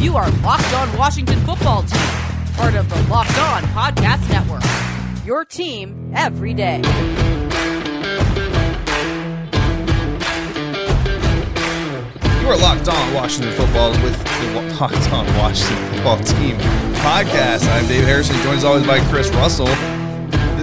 You are Locked On Washington Football Team, part of the Locked On Podcast Network. Your team every day. You are locked on Washington football with the Locked On Washington Football Team podcast. I'm Dave Harrison, joined as always by Chris Russell.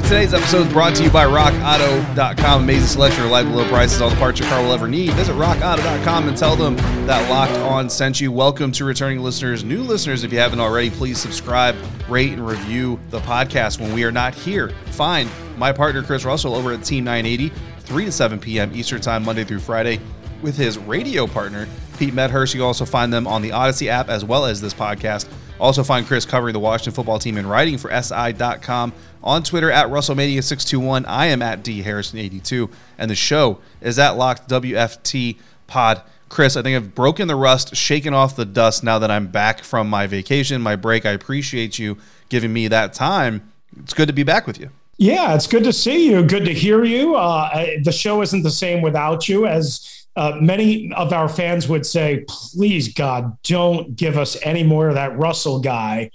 Today's episode is brought to you by RockAuto.com. Amazing selection, reliable low prices, all the parts your car will ever need. Visit RockAuto.com and tell them that Locked On sent you. Welcome to returning listeners. New listeners, if you haven't already, please subscribe, rate, and review the podcast when we are not here. Find my partner Chris Russell over at Team 980, 3 to 7 p.m. Eastern Time, Monday through Friday with his radio partner, Pete Medhurst. You also find them on the Audacy app as well as this podcast. Also find Chris covering the Washington football team and writing for SI.com on Twitter at RussellMania621. I am at D Harrison82, and the show is at Locked WFT Pod. Chris, I think I've broken the rust, shaken off the dust now that I'm back from my vacation, my break. I appreciate you giving me that time. It's good to be back with you. Yeah, it's good to see you. Good to hear you. Uh, the show isn't the same without you, as uh, many of our fans would say, please, God, don't give us any more of that Russell guy.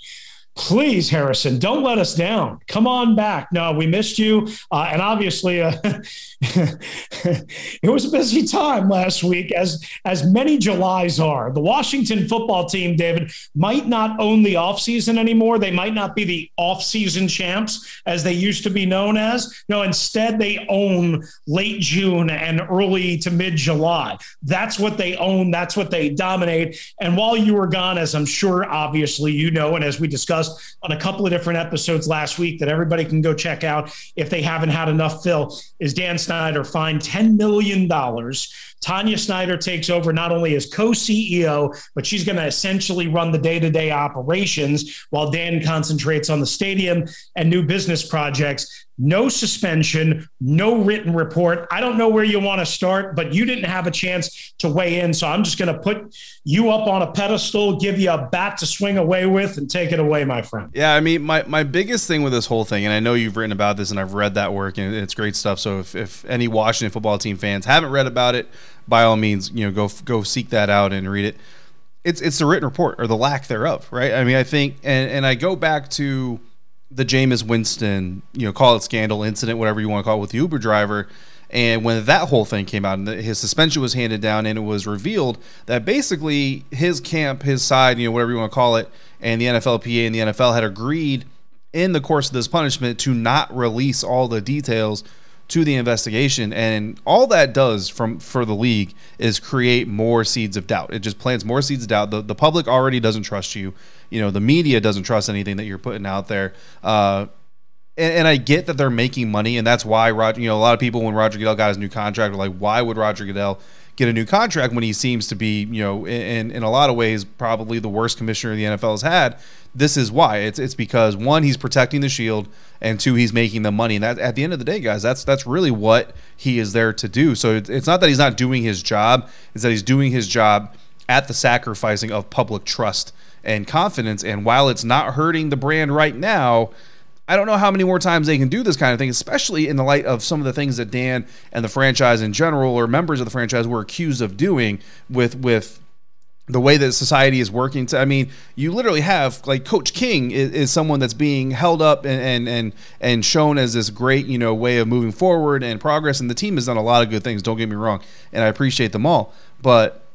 Please, Harrison, don't let us down. Come on back. No, we missed you. Uh, and obviously, uh, it was a busy time last week, as, as many Julys are. The Washington football team, David, might not own the offseason anymore. They might not be the offseason champs as they used to be known as. No, instead, they own late June and early to mid July. That's what they own. That's what they dominate. And while you were gone, as I'm sure, obviously, you know, and as we discussed, on a couple of different episodes last week that everybody can go check out if they haven't had enough fill is Dan Snyder fined $10 million. Tanya Snyder takes over not only as co CEO, but she's going to essentially run the day to day operations while Dan concentrates on the stadium and new business projects no suspension, no written report. I don't know where you want to start, but you didn't have a chance to weigh in. So I'm just going to put you up on a pedestal, give you a bat to swing away with, and take it away, my friend. Yeah, I mean, my, my biggest thing with this whole thing, and I know you've written about this and I've read that work and it's great stuff. So if, if any Washington football team fans haven't read about it, by all means, you know, go go seek that out and read it. It's it's the written report or the lack thereof, right? I mean, I think, and and I go back to the Jameis Winston, you know, call it scandal incident, whatever you want to call it, with the Uber driver. And when that whole thing came out and his suspension was handed down, and it was revealed that basically his camp, his side, you know, whatever you want to call it, and the NFLPA and the NFL had agreed in the course of this punishment to not release all the details to the investigation. And all that does from for the league is create more seeds of doubt. It just plants more seeds of doubt. The, the public already doesn't trust you you know the media doesn't trust anything that you're putting out there uh, and, and, I get that they're making money, and that's why Roger. You know, a lot of people when Roger Goodell got his new contract were like, "Why would Roger Goodell get a new contract when he seems to be, you know, in in a lot of ways probably the worst commissioner the NFL has had?" This is why. It's it's because one, he's protecting the shield, and two, he's making the money. And that at the end of the day, guys, that's that's really what he is there to do. So it's, it's not that he's not doing his job; it's that he's doing his job at the sacrificing of public trust and confidence. And while it's not hurting the brand right now, I don't know how many more times they can do this kind of thing, especially in the light of some of the things that Dan and the franchise in general, or members of the franchise, were accused of doing with with the way that society is working. To, I mean, you literally have like Coach King is, is someone that's being held up and, and and and shown as this great you know way of moving forward and progress, and the team has done a lot of good things. Don't get me wrong, and I appreciate them all, but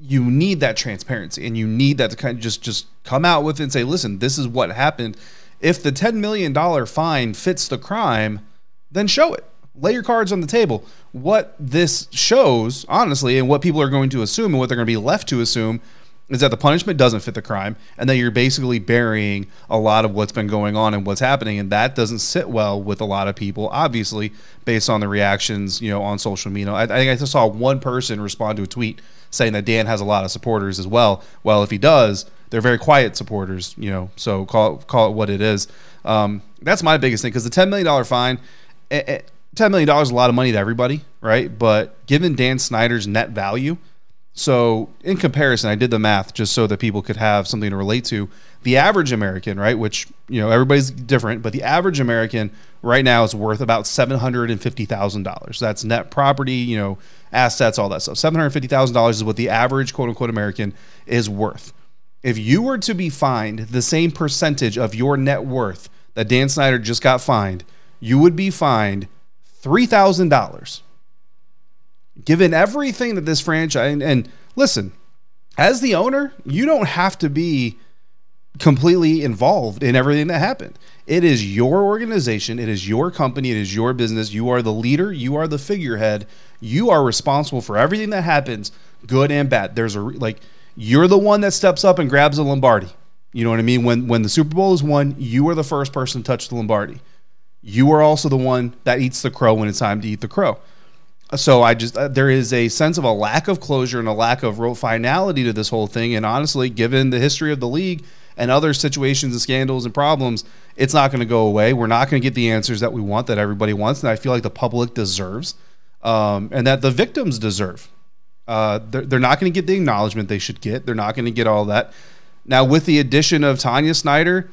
you need that transparency and you need that to kind of just just come out with it and say listen this is what happened. If the $10 million fine fits the crime then show it. Lay your cards on the table. What this shows honestly and what people are going to assume and what they're going to be left to assume is that the punishment doesn't fit the crime and that you're basically burying a lot of what's been going on and what's happening. And that doesn't sit well with a lot of people obviously based on the reactions you know on social media. I, I think i just saw one person respond to a tweet saying that Dan has a lot of supporters as well. Well, if he does, they're very quiet supporters. You know, so call call it what it is. Um, that's my biggest thing because the ten million dollar fine. It, eh, it, eh, $10 million is a lot of money to everybody, right? But given Dan Snyder's net value, so in comparison, I did the math just so that people could have something to relate to. The average American, right, which, you know, everybody's different, but the average American right now is worth about $750,000. That's net property, you know, assets, all that stuff. $750,000 is what the average quote unquote American is worth. If you were to be fined the same percentage of your net worth that Dan Snyder just got fined, you would be fined $3,000. Given everything that this franchise, and, and listen, as the owner, you don't have to be completely involved in everything that happened. It is your organization, it is your company, it is your business. You are the leader, you are the figurehead. You are responsible for everything that happens, good and bad. There's a like you're the one that steps up and grabs the Lombardi. You know what I mean? When when the Super Bowl is won, you are the first person to touch the Lombardi you are also the one that eats the crow when it's time to eat the crow. So I just uh, there is a sense of a lack of closure and a lack of real finality to this whole thing. And honestly, given the history of the league and other situations and scandals and problems, it's not going to go away. We're not going to get the answers that we want, that everybody wants, and I feel like the public deserves, um, and that the victims deserve. Uh, they're, they're not going to get the acknowledgement they should get. They're not going to get all that. Now, with the addition of Tanya Snyder,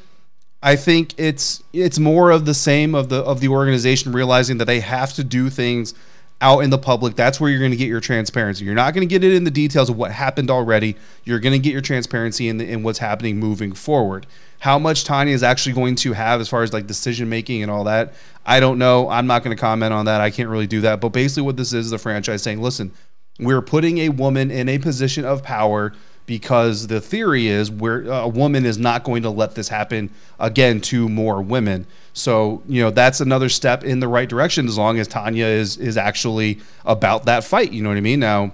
I think it's it's more of the same of the of the organization realizing that they have to do things out in the public. That's where you're going to get your transparency. You're not going to get it in the details of what happened already. You're going to get your transparency in, the, in what's happening moving forward. How much Tanya is actually going to have as far as like decision making and all that, I don't know. I'm not going to comment on that. I can't really do that. But basically, what this is the franchise saying, listen, we're putting a woman in a position of power because the theory is where a woman is not going to let this happen again to more women. So, you know, that's another step in the right direction as long as Tanya is is actually about that fight, you know what I mean? Now,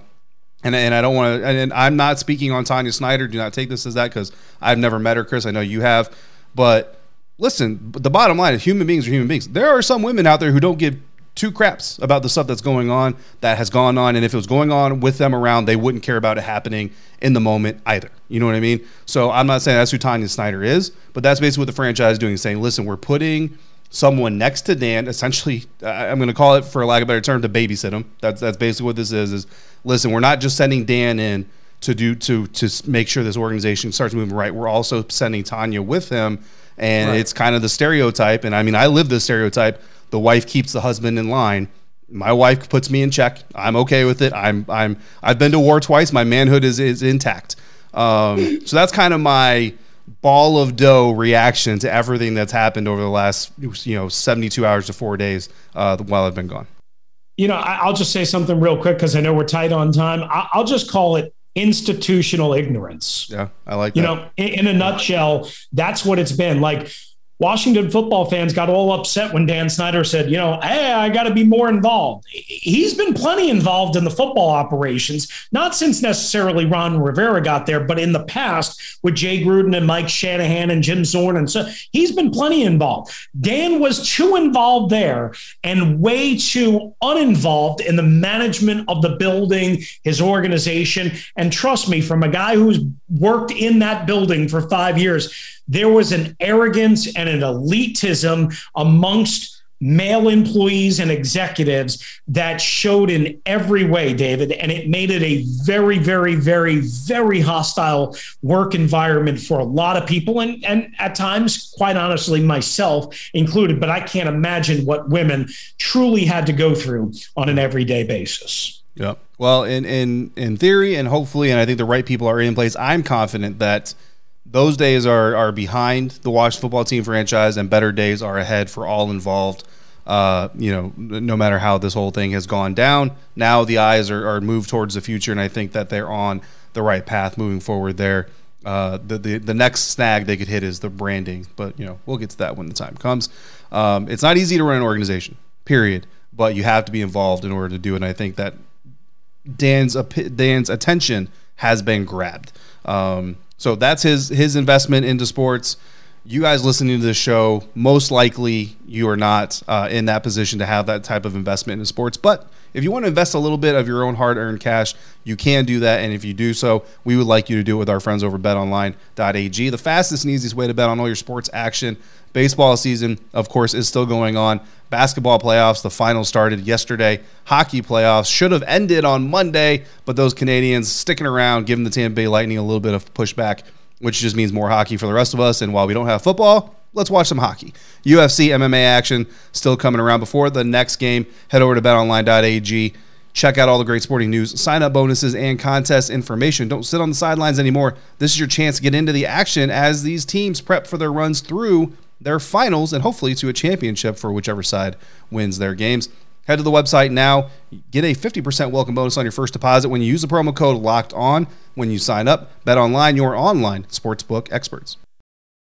and, and I don't want to and I'm not speaking on Tanya Snyder, do not take this as that cuz I've never met her, Chris. I know you have, but listen, the bottom line is human beings are human beings. There are some women out there who don't give two craps about the stuff that's going on that has gone on. And if it was going on with them around they wouldn't care about it happening in the moment either. You know what i mean? So i'm not saying that's who tanya snyder is but that's basically what the franchise is doing saying listen we're putting someone next to dan essentially i'm going to call it for a lack of a better term to babysit him. That's that's basically what this is is listen we're not just sending dan in to do to to make sure this organization starts moving right we're also sending tanya with him and right. it's kind of the stereotype and i mean i live this stereotype the wife keeps the husband in line. My wife puts me in check. I'm okay with it. I'm I'm I've been to war twice. My manhood is is intact. Um, so that's kind of my ball of dough reaction to everything that's happened over the last you know 72 hours to four days uh, while I've been gone. You know, I'll just say something real quick because I know we're tight on time. I'll just call it institutional ignorance. Yeah, I like you know, in, in a nutshell, that's what it's been. Like Washington football fans got all upset when Dan Snyder said, you know, hey, I got to be more involved. He's been plenty involved in the football operations, not since necessarily Ron Rivera got there, but in the past with Jay Gruden and Mike Shanahan and Jim Zorn. And so he's been plenty involved. Dan was too involved there and way too uninvolved in the management of the building, his organization. And trust me, from a guy who's worked in that building for five years, there was an arrogance and an elitism amongst male employees and executives that showed in every way, David. And it made it a very, very, very, very hostile work environment for a lot of people. And, and at times, quite honestly, myself included. But I can't imagine what women truly had to go through on an everyday basis. Yeah. Well, in, in, in theory, and hopefully, and I think the right people are in place, I'm confident that those days are are behind the Washington football team franchise, and better days are ahead for all involved. Uh, you know, no matter how this whole thing has gone down, now the eyes are, are moved towards the future, and I think that they're on the right path moving forward. There, uh, the, the the next snag they could hit is the branding, but you know we'll get to that when the time comes. Um, it's not easy to run an organization, period, but you have to be involved in order to do it. And I think that Dan's Dan's attention has been grabbed. Um, so that's his his investment into sports. You guys listening to this show, most likely you are not uh, in that position to have that type of investment in sports, but if you want to invest a little bit of your own hard earned cash, you can do that. And if you do so, we would like you to do it with our friends over betonline.ag, the fastest and easiest way to bet on all your sports action. Baseball season, of course, is still going on. Basketball playoffs, the final started yesterday. Hockey playoffs should have ended on Monday, but those Canadians sticking around, giving the Tampa Bay Lightning a little bit of pushback, which just means more hockey for the rest of us. And while we don't have football, let's watch some hockey. UFC, MMA action still coming around. Before the next game, head over to betonline.ag. Check out all the great sporting news, sign up bonuses, and contest information. Don't sit on the sidelines anymore. This is your chance to get into the action as these teams prep for their runs through their finals and hopefully to a championship for whichever side wins their games. Head to the website now. Get a 50% welcome bonus on your first deposit when you use the promo code locked on when you sign up. Bet online, your online sportsbook experts.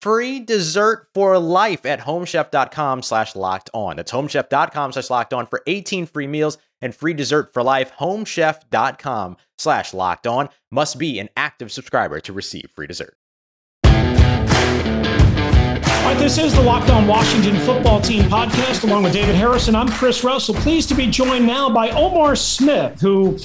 free dessert for life at homechef.com slash locked on. That's homechef.com slash locked on for 18 free meals and free dessert for life. Homechef.com slash locked on must be an active subscriber to receive free dessert. All right, this is the Locked On Washington Football Team podcast along with David Harrison. I'm Chris Russell. Pleased to be joined now by Omarr Smith, who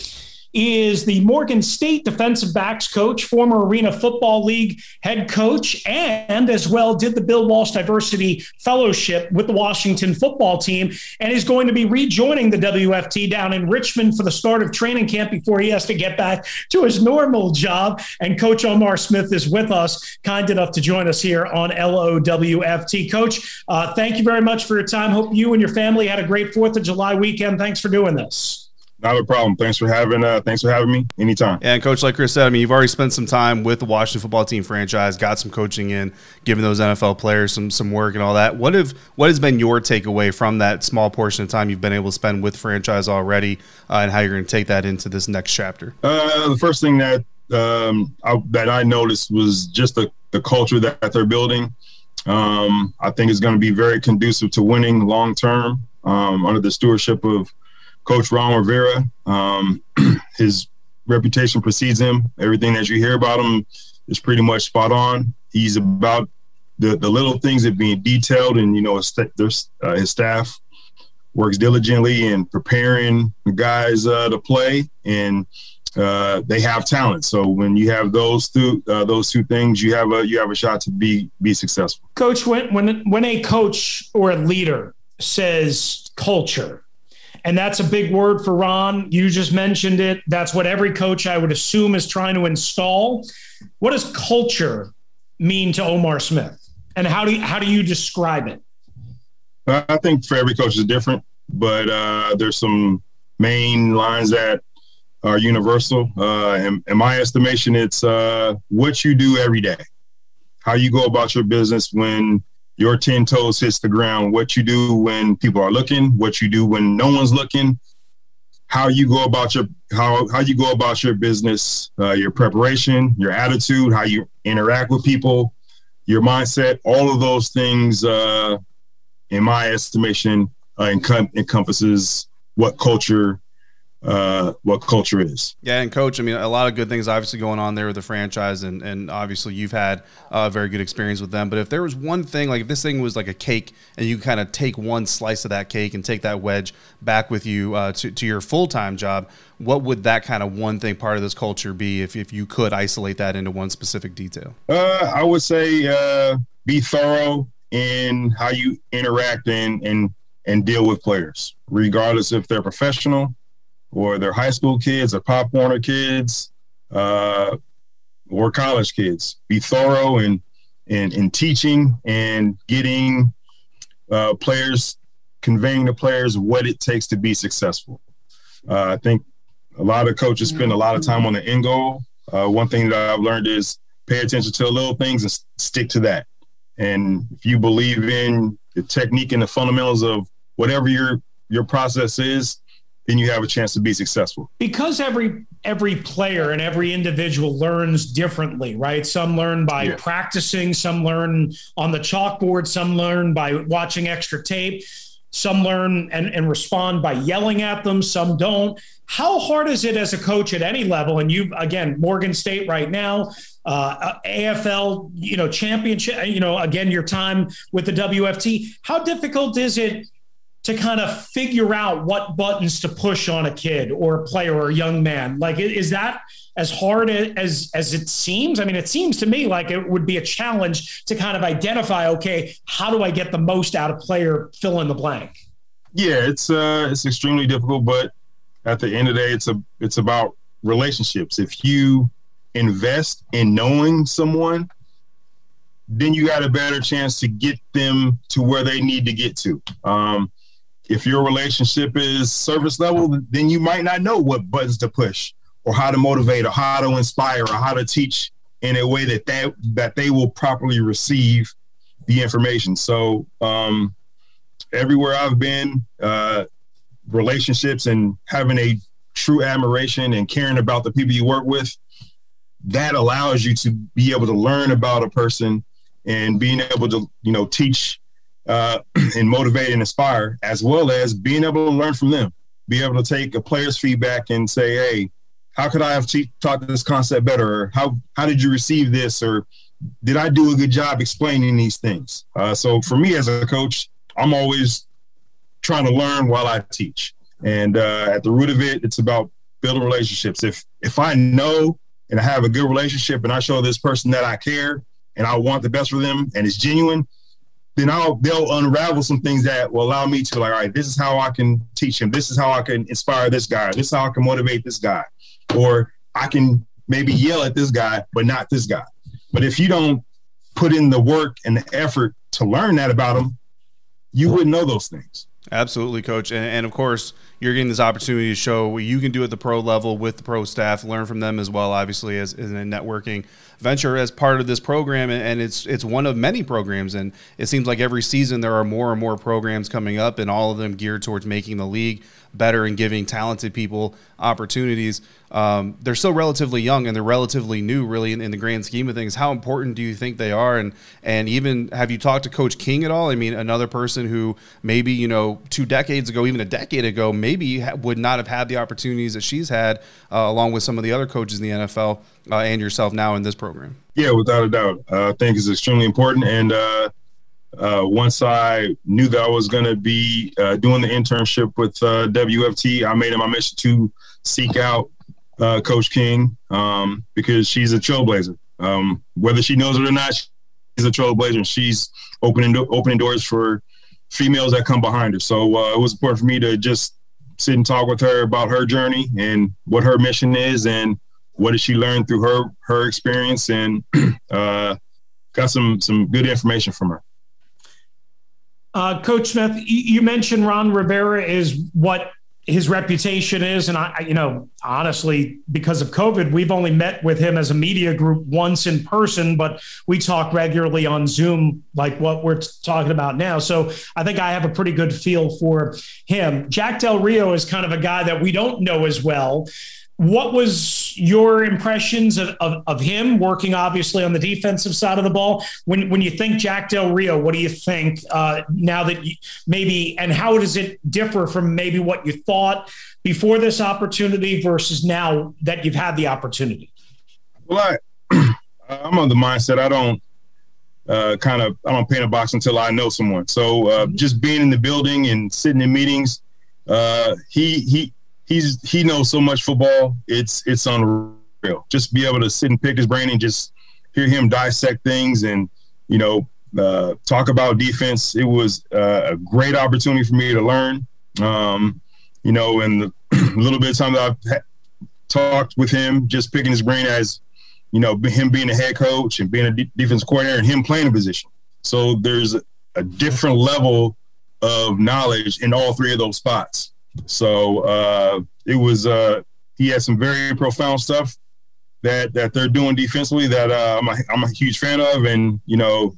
is the Morgan State defensive backs coach, former Arena Football League head coach, and as well did the Bill Walsh Diversity Fellowship with the Washington football team, and is going to be rejoining the WFT down in Richmond for the start of training camp before he has to get back to his normal job. And Coach Omarr Smith is with us, kind enough to join us here on LOWFT. Coach, uh, thank you very much for your time. Hope you and your family had a great Fourth of July weekend. Thanks for doing this. Not a problem. Thanks for having uh thanks for having me anytime. And coach, like Chris said, I mean, you've already spent some time with the Washington football team franchise, got some coaching in, giving those NFL players some some work and all that. What have what has been your takeaway from that small portion of time you've been able to spend with franchise already, uh, and how you're going to take that into this next chapter? Uh, the first thing that um, I, that I noticed was just the the culture that, that they're building. Um, I think it's going to be very conducive to winning long term um, under the stewardship of Coach Ron Rivera. Um, his reputation precedes him. Everything that you hear about him is pretty much spot on. He's about the, the little things that being detailed, and you know, his, uh, his staff works diligently in preparing the guys uh, to play, and uh, they have talent. So when you have those two uh, those two things, you have a you have a shot to be be successful. Coach, when when when a coach or a leader says culture, and that's a big word for Ron. You just mentioned it. That's what every coach, I would assume, is trying to install. What does culture mean to Omarr Smith? And how do you, how do you describe it? I think for every coach is different, but uh, there's some main lines that are universal. Uh, in, in, my estimation, it's uh, what you do every day, how you go about your business when your 10 toes hits the ground, what you do when people are looking, what you do when no one's looking, how you go about your how how you go about your business, uh, your preparation, your attitude, how you interact with people, your mindset, all of those things, uh, in my estimation, uh, encompasses what culture uh, what culture is. Yeah, and coach, I mean, a lot of good things obviously going on there with the franchise, and and obviously you've had a very good experience with them. But if there was one thing, like if this thing was like a cake, and you kind of take one slice of that cake and take that wedge back with you uh, to to your full time job, what would that kind of one thing part of this culture be if if you could isolate that into one specific detail? Uh, I would say uh, be thorough in how you interact and and and deal with players, regardless if they're professional or they're high school kids or Pop Warner kids uh, or college kids. Be thorough in in, in teaching and getting uh, players conveying to players what it takes to be successful. Uh, I think a lot of coaches spend a lot of time on the end goal. Uh, one thing that I've learned is pay attention to the little things and stick to that. And if you believe in the technique and the fundamentals of whatever your your process is, then you have a chance to be successful. because every every player and every individual learns differently right some learn by Yeah. practicing some learn on the chalkboard some learn by watching extra tape some learn and, and respond by yelling at them some don't how hard is it as a coach at any level and you again morgan state right now uh, afl you know championship you know again your time with the wft how difficult is it to kind of figure out what buttons to push on a kid or a player or a young man like is that as hard as as it seems i mean it seems to me like it would be a challenge to kind of identify okay how do i get the most out of player fill in the blank Yeah, it's uh it's extremely difficult, but at the end of the day, it's a it's about relationships. If you invest in knowing someone, then you got a better chance to get them to where they need to get to. Um, if your relationship is service level, then you might not know what buttons to push or how to motivate or how to inspire or how to teach in a way that they, that they will properly receive the information. So um, everywhere I've been, uh, relationships and having a true admiration and caring about the people you work with, that allows you to be able to learn about a person and being able to, you know, teach uh, and motivate and inspire, as well as being able to learn from them. Be able to take a player's feedback and say, "Hey, how could I have te- taught this concept better? Or how how did you receive this? Or did I do a good job explaining these things?" Uh, so for me as a coach, I'm always trying to learn while I teach. And uh, at the root of it, it's about building relationships. If if I know and I have a good relationship and I show this person that I care and I want the best for them and it's genuine, then I'll they'll unravel some things that will allow me to like, all right, this is how I can teach him. This is how I can inspire this guy. This is how I can motivate this guy. Or I can maybe yell at this guy, but not this guy. But if you don't put in the work and the effort to learn that about them, you wouldn't know those things. Absolutely, coach. And, and of course, you're getting this opportunity to show what you can do at the pro level with the pro staff, learn from them as well, obviously, as, as a networking venture as part of this program. And, it's it's one of many programs. And it seems like every season there are more and more programs coming up, and all of them geared towards making the league better and giving talented people opportunities. Um, they're still relatively young and they're relatively new, really, in, in the grand scheme of things. How important do you think they are? And and even have you talked to Coach King at all? I mean, another person who maybe you know two decades ago, even a decade ago, maybe would not have had the opportunities that she's had, uh, along with some of the other coaches in the NFL uh, and yourself now in this program. Yeah, without a doubt. Uh, I think it's extremely important. And uh, once I knew that I was going to be uh, doing the internship with uh, WFT, I made it my mission to seek out uh, Coach King um, because she's a trailblazer. Um, whether she knows it or not, she's a trailblazer. She's opening opening doors for females that come behind her. So uh, it was important for me to just sit and talk with her about her journey and what her mission is and what did she learn through her her experience and uh, got some some good information from her. Uh, Coach Smith, you, mentioned Ron Rivera is what his reputation is, and I- you know, honestly, because of COVID, we've only met with him as a media group once in person, but we talk regularly on Zoom, like what we're talking about now. So I think I have a pretty good feel for him. Jack Del Rio is kind of a guy that we don't know as well. What was your impressions of, of, of him working obviously on the defensive side of the ball? When when you think Jack Del Rio, what do you think uh, now that you, maybe and how does it differ from maybe what you thought before this opportunity versus now that you've had the opportunity? Well, I I'm on the mindset I don't uh, kind of I don't paint a box until I know someone. So uh, just being in the building and sitting in meetings, uh, he he he's he knows so much football. It's it's unreal. Just be able to sit and pick his brain and just hear him dissect things and you know uh, talk about defense. It was uh, a great opportunity for me to learn. Um, you know, and the little bit of time that I've ha- talked with him, just picking his brain as you know, him being a head coach and being a de- defense coordinator and him playing a position. So there's a different level of knowledge in all three of those spots. So uh, it was uh, he had some very profound stuff that that they're doing defensively that uh, I'm a, I'm a huge fan of, and you know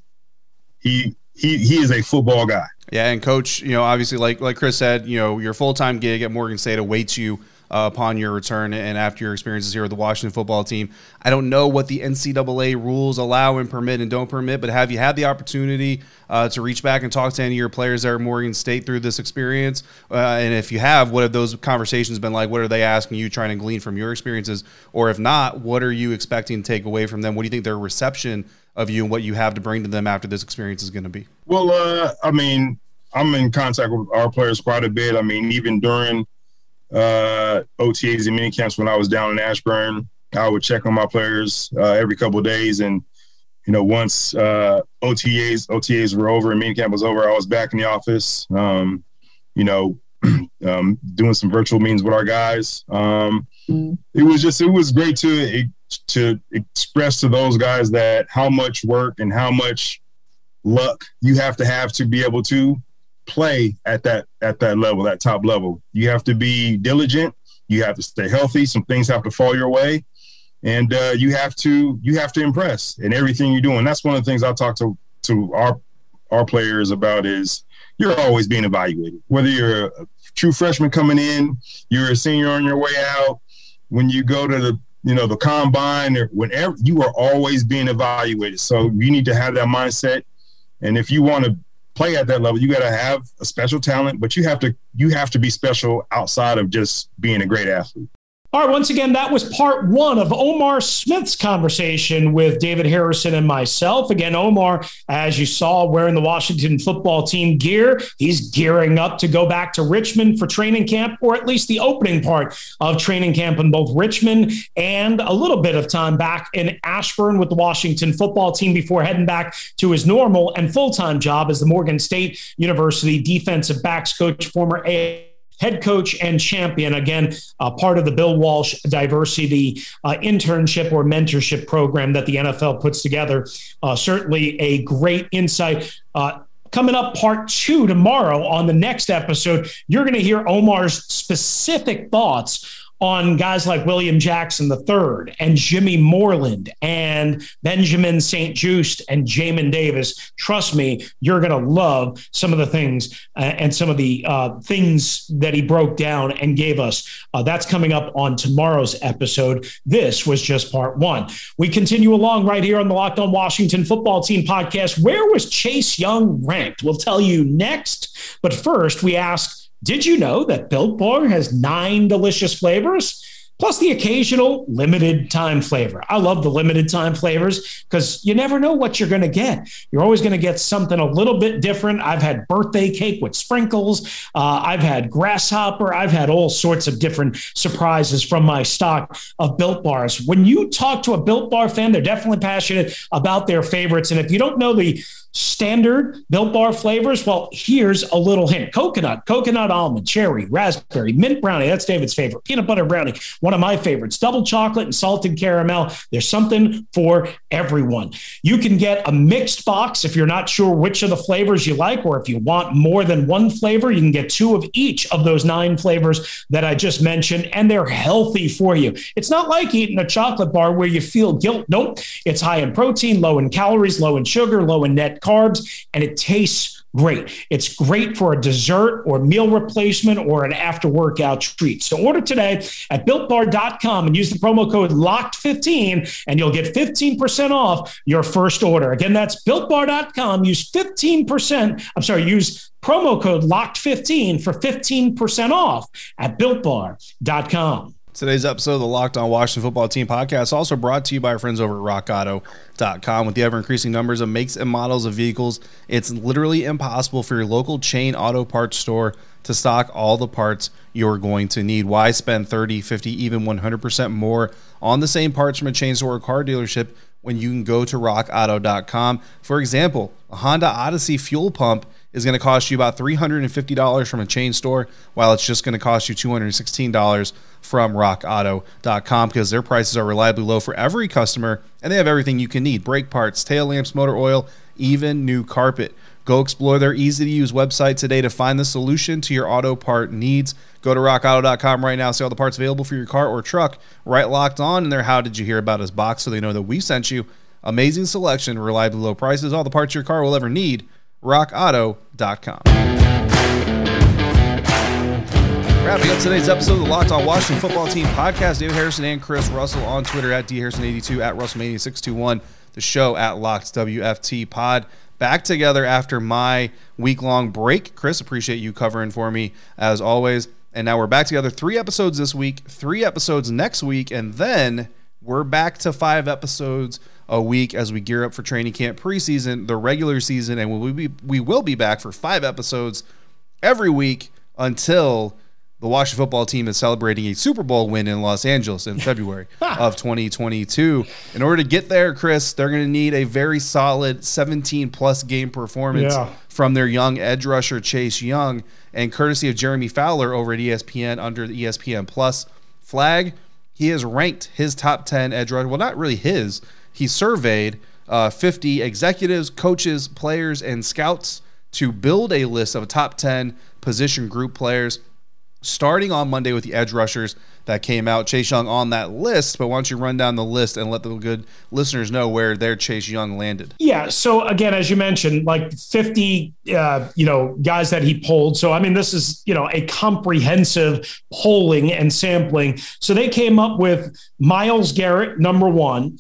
he he he is a football guy. Yeah, and coach, you know, obviously, like like Chris said, you know, your full time gig at Morgan State awaits you uh, upon your return and after your experiences here with the Washington football team. I don't know what the NCAA rules allow and permit and don't permit, but have you had the opportunity uh, to reach back and talk to any of your players there at Morgan State through this experience? Uh, and if you have, what have those conversations been like? What are they asking you, trying to glean from your experiences? Or if not, what are you expecting to take away from them? What do you think their reception of you and what you have to bring to them after this experience is going to be? Well, uh, I mean, I'm in contact with our players quite a bit. I mean, even during uh, OTAs and mini camps when I was down in Ashburn. I would check on my players uh, every couple days, and you know, once uh, OTAs OTAs were over and mini camp was over, I was back in the office. Um, you know, um, doing some virtual meetings with our guys. Um, it was just it was great to to express to those guys that how much work and how much luck you have to have to be able to play at that at that level, that top level. You have to be diligent. You have to stay healthy. Some things have to fall your way, and uh, you have to you have to impress in everything you're doing. That's one of the things I talk to to our our players about is you're always being evaluated. Whether you're a true freshman coming in, you're a senior on your way out. When you go to the you know the combine, or whenever you are always being evaluated. So you need to have that mindset. And if you want to play at that level, you got to have a special talent, but you have to you have to be special outside of just being a great athlete. All right, once again, that was part one of Omarr Smith's conversation with David Harrison and myself. Again, Omarr, as you saw, wearing the Washington football team gear, he's gearing up to go back to Richmond for training camp, or at least the opening part of training camp in both Richmond and a little bit of time back in Ashburn with the Washington football team before heading back to his normal and full time job as the Morgan State University defensive backs coach, former A head coach and champion. Again, uh, part of the Bill Walsh diversity uh, internship or mentorship program that the NFL puts together. Uh, certainly a great insight. Uh, coming up, part two tomorrow on the next episode, you're going to hear Omarr's specific thoughts on guys like William Jackson III and Jimmy Moreland and Benjamin St-Juste and Jamin Davis. Trust me, you're going to love some of the things uh, and some of the uh, things that he broke down and gave us. Uh, that's coming up on tomorrow's episode. This was just part one. We continue along right here on the Locked On Washington Football Team podcast. Where was Chase Young ranked? We'll tell you next. But first, we ask did you know that Built Bar has nine delicious flavors? Plus the occasional limited time flavor. I love the limited time flavors because you never know what you're going to get. You're always going to get something a little bit different. I've had birthday cake with sprinkles. Uh, I've had grasshopper. I've had all sorts of different surprises from my stock of Built Bars. When you talk to a Built Bar fan, they're definitely passionate about their favorites. And if you don't know the standard Built Bar flavors? Well, here's a little hint coconut, coconut almond, cherry, raspberry, mint brownie. That's David's favorite. Peanut butter brownie, one of my favorites. Double chocolate and salted caramel. There's something for everyone. You can get a mixed box if you're not sure which of the flavors you like, or if you want more than one flavor, you can get two of each of those nine flavors that I just mentioned, and they're healthy for you. It's not like eating a chocolate bar where you feel guilt. Nope. It's high in protein, low in calories, low in sugar, low in net carbs, and it tastes great. It's great for a dessert or meal replacement or an after workout treat. So order today at builtbar.com and use the promo code LOCKED15 and you'll get 15% off your first order. Again, that's builtbar.com. Use 15%, I'm sorry, use promo code LOCKED15 for 15% off at builtbar.com. Today's episode of the Locked On Washington Football Team podcast also brought to you by our friends over at RockAuto.com. With the ever increasing numbers of makes and models of vehicles, it's literally impossible for your local chain auto parts store to stock all the parts you're going to need. Why spend 30, 50, even 100% more on the same parts from a chain store or car dealership when you can go to rockauto.com? For example, a Honda Odyssey fuel pump is going to cost you about $350 from a chain store, while it's just going to cost you $216 from rockauto.com because their prices are reliably low for every customer and they have everything you can need brake parts, tail lamps, motor oil, even new carpet. Go explore their easy to use website today to find the solution to your auto part needs. Go to rockauto.com right now, see all the parts available for your car or truck. Right locked on in their How Did You Hear About Us box so they know that we sent you. Amazing selection, reliably low prices, all the parts your car will ever need. RockAuto.com. Wrapping up today's episode of the Locked On Washington Football Team podcast, David Harrison and Chris Russell on Twitter at dharrison82 at Russellmania621, the show at Locked WFT Pod back together after my week long break. Chris, appreciate you covering for me as always. And now we're back together. Three episodes this week, three episodes next week, and then we're back to five episodes a week as we gear up for training camp preseason, the regular season, and we will be we will be back for five episodes every week until the Washington football team is celebrating a Super Bowl win in Los Angeles in February of 2022. In order to get there, Chris, they're going to need a very solid 17 plus game performance Yeah. from their young edge rusher Chase Young, and courtesy of Jeremy Fowler over at ESPN under the ESPN Plus flag, he has ranked his top 10 edge rusher. Well, not really his. He surveyed uh, 50 executives, coaches, players, and scouts to build a list of top 10 position group players starting on Monday with the edge rushers that came out. Chase Young on that list, but why don't you run down the list and let the good listeners know where their Chase Young landed? Yeah. So again, as you mentioned, like 50, uh, you know, guys that he polled. So I mean, this is you know a comprehensive polling and sampling. So they came up with Myles Garrett number one.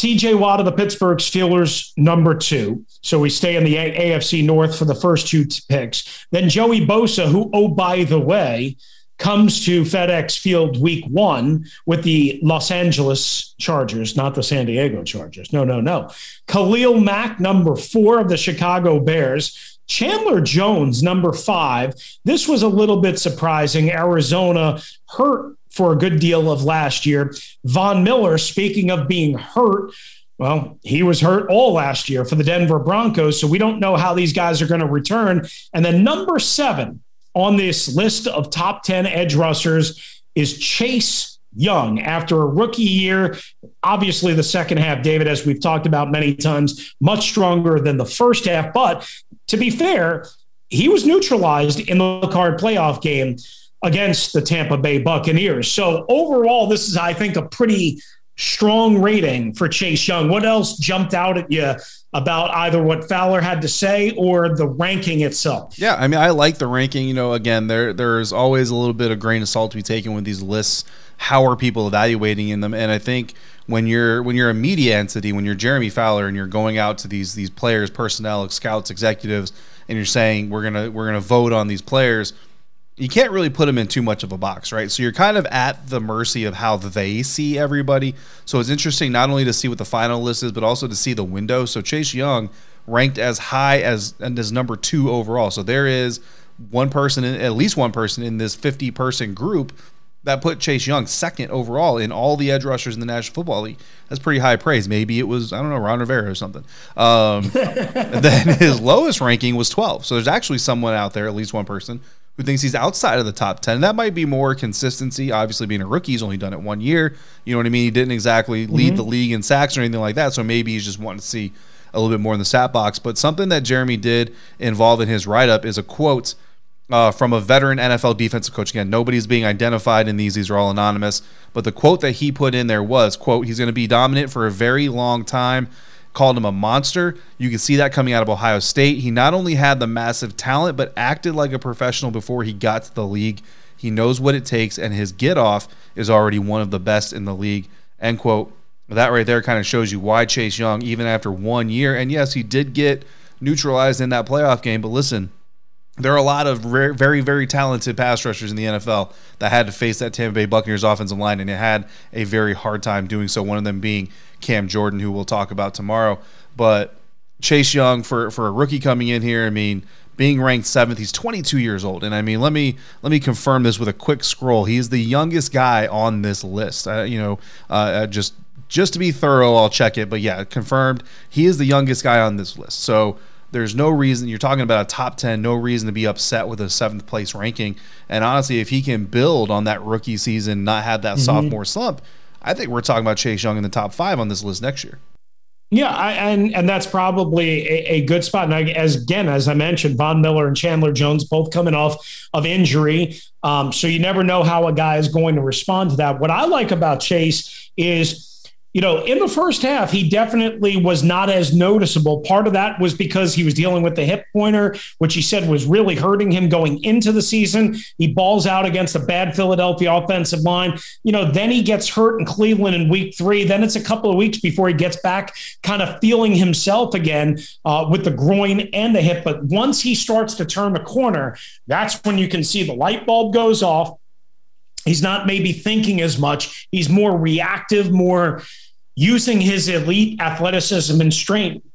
TJ Watt of the Pittsburgh Steelers, number two. So we stay in the A- AFC North for the first two t- picks. Then Joey Bosa, who, oh, by the way, comes to FedEx Field week one with the Los Angeles Chargers, not the San Diego Chargers. No, no, no. Khalil Mack, number four of the Chicago Bears. Chandler Jones, number five. This was a little bit surprising. Arizona hurt for a good deal of last year. Von Miller, speaking of being hurt, well, he was hurt all last year for the Denver Broncos. So we don't know how these guys are going to return. And then number seven on this list of top 10 edge rushers is Chase Young after a rookie year. Obviously, the second half, David, as we've talked about many times, much stronger than the first half. But to be fair, he was neutralized in the card playoff game against the Tampa Bay Buccaneers. So overall, this is, I think, a pretty strong rating for Chase Young. What else jumped out at you about either what Fowler had to say or the ranking itself? Yeah, I mean, I like the ranking. You know, again, there there's always a little bit of grain of salt to be taken with these lists. How are people evaluating in them? And I think when you're when you're a media entity, when you're Jeremy Fowler and you're going out to these these players, personnel, scouts, executives, and you're saying we're gonna we're gonna vote on these players, you can't really put them in too much of a box, right? So you're kind of at the mercy of how they see everybody. So it's interesting not only to see what the final list is, but also to see the window. So Chase Young ranked as high as and as number two overall. So there is one person, at least one person in this 50 person group that put Chase Young second overall in all the edge rushers in the National Football League. That's pretty high praise. Maybe it was I don't know Ron Rivera or something. Um, then his lowest ranking was 12. So there's actually someone out there, at least one person, who thinks he's outside of the top 10. That might be more consistency. Obviously, being a rookie, he's only done it one year. You know what I mean? He didn't exactly lead the league in sacks or anything like that. So maybe he's just wanting to see a little bit more in the stat box. But something that Jeremy did involve in his write up is a quote uh, from a veteran NFL defensive coach. Again, nobody's being identified in these; these are all anonymous. But the quote that he put in there was, "quote He's going to be dominant for a very long time." Called him a monster. You can see that coming out of Ohio State. He not only had the massive talent, but acted like a professional before he got to the league. He knows what it takes, and his get off is already one of the best in the league. End quote. That right there kind of shows you why Chase Young, even after one year, and yes, he did get neutralized in that playoff game, but listen, there are a lot of very, very, very talented pass rushers in the NFL that had to face that Tampa Bay Buccaneers offensive line, and it had a very hard time doing so. One of them being Cam Jordan, who we'll talk about tomorrow. But Chase Young, for for a rookie coming in here, I mean, being ranked seventh, he's 22 years old, and I mean, let me let me confirm this with a quick scroll. He is the youngest guy on this list. Uh, you know, uh, uh, just just to be thorough, I'll check it, but yeah, confirmed. He is the youngest guy on this list. So there's no reason you're talking about a top 10 no reason to be upset with a seventh place ranking and honestly if he can build on that rookie season not have that sophomore slump i think we're talking about chase young in the top five on this list next year Yeah, I, and and that's probably a, a good spot. And I, as again, as I mentioned, Von Miller and Chandler Jones both coming off of injury, um, so you never know how a guy is going to respond to that. What I like about Chase is you know, in the first half, he definitely was not as noticeable. Part of that was because he was dealing with the hip pointer, which he said was really hurting him going into the season. He balls out against a bad Philadelphia offensive line. You know, then he gets hurt in Cleveland in week three. Then it's a couple of weeks before he gets back kind of feeling himself again uh, with the groin and the hip. But once he starts to turn the corner, that's when you can see the light bulb goes off He's not maybe thinking as much. He's more reactive, more using his elite athleticism and strength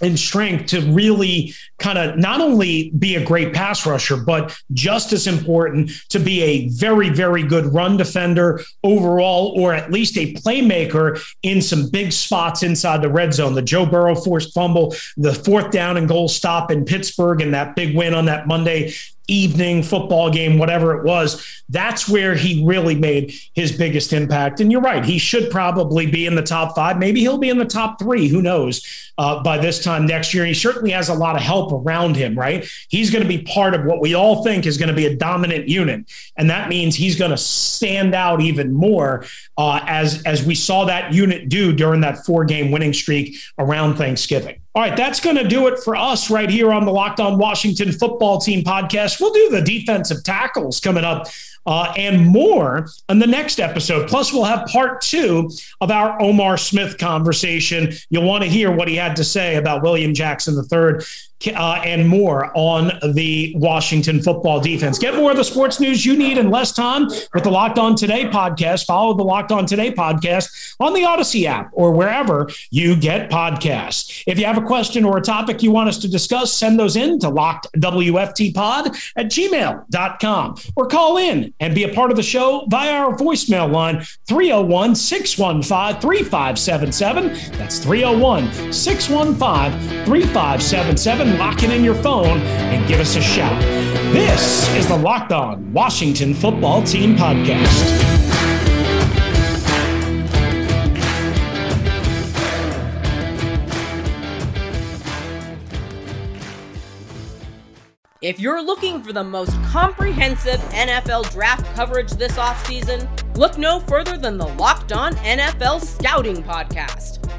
and strength to really kind of not only be a great pass rusher, but just as important to be a very, very good run defender overall, or at least a playmaker in some big spots inside the red zone. The Joe Burrow forced fumble, the fourth down and goal stop in Pittsburgh, and that big win on that Monday evening football game, whatever it was, that's where he really made his biggest impact. And you're right, he should probably be in the top five. Maybe he'll be in the top three. Who knows? Uh, by this time next year, he certainly has a lot of help around him. Right? He's going to be part of what we all think is going to be a dominant unit, and that means he's going to stand out even more uh, as as we saw that unit do during that four game winning streak around Thanksgiving. All right, that's going to do it for us right here on the Locked On Washington Football Team podcast. We'll do the defensive tackles coming up uh, and more in the next episode. Plus, we'll have part two of our Omarr Smith conversation. You'll want to hear what he had to say about William Jackson III uh, and more on the Washington football defense. Get more of the sports news you need in less time with the Locked On Today podcast. Follow the Locked On Today podcast on the Audacy app or wherever you get podcasts. If you have a question or a topic you want us to discuss, send those in to lockedwftpod at gmail.com or call in and be a part of the show via our voicemail line 301 615 3577. That's 301 615 3577 lock it in your phone and give us a shout. This is the Locked On Washington Football Team Podcast. If you're looking for the most comprehensive NFL draft coverage this offseason, look no further than the Locked On NFL Scouting Podcast.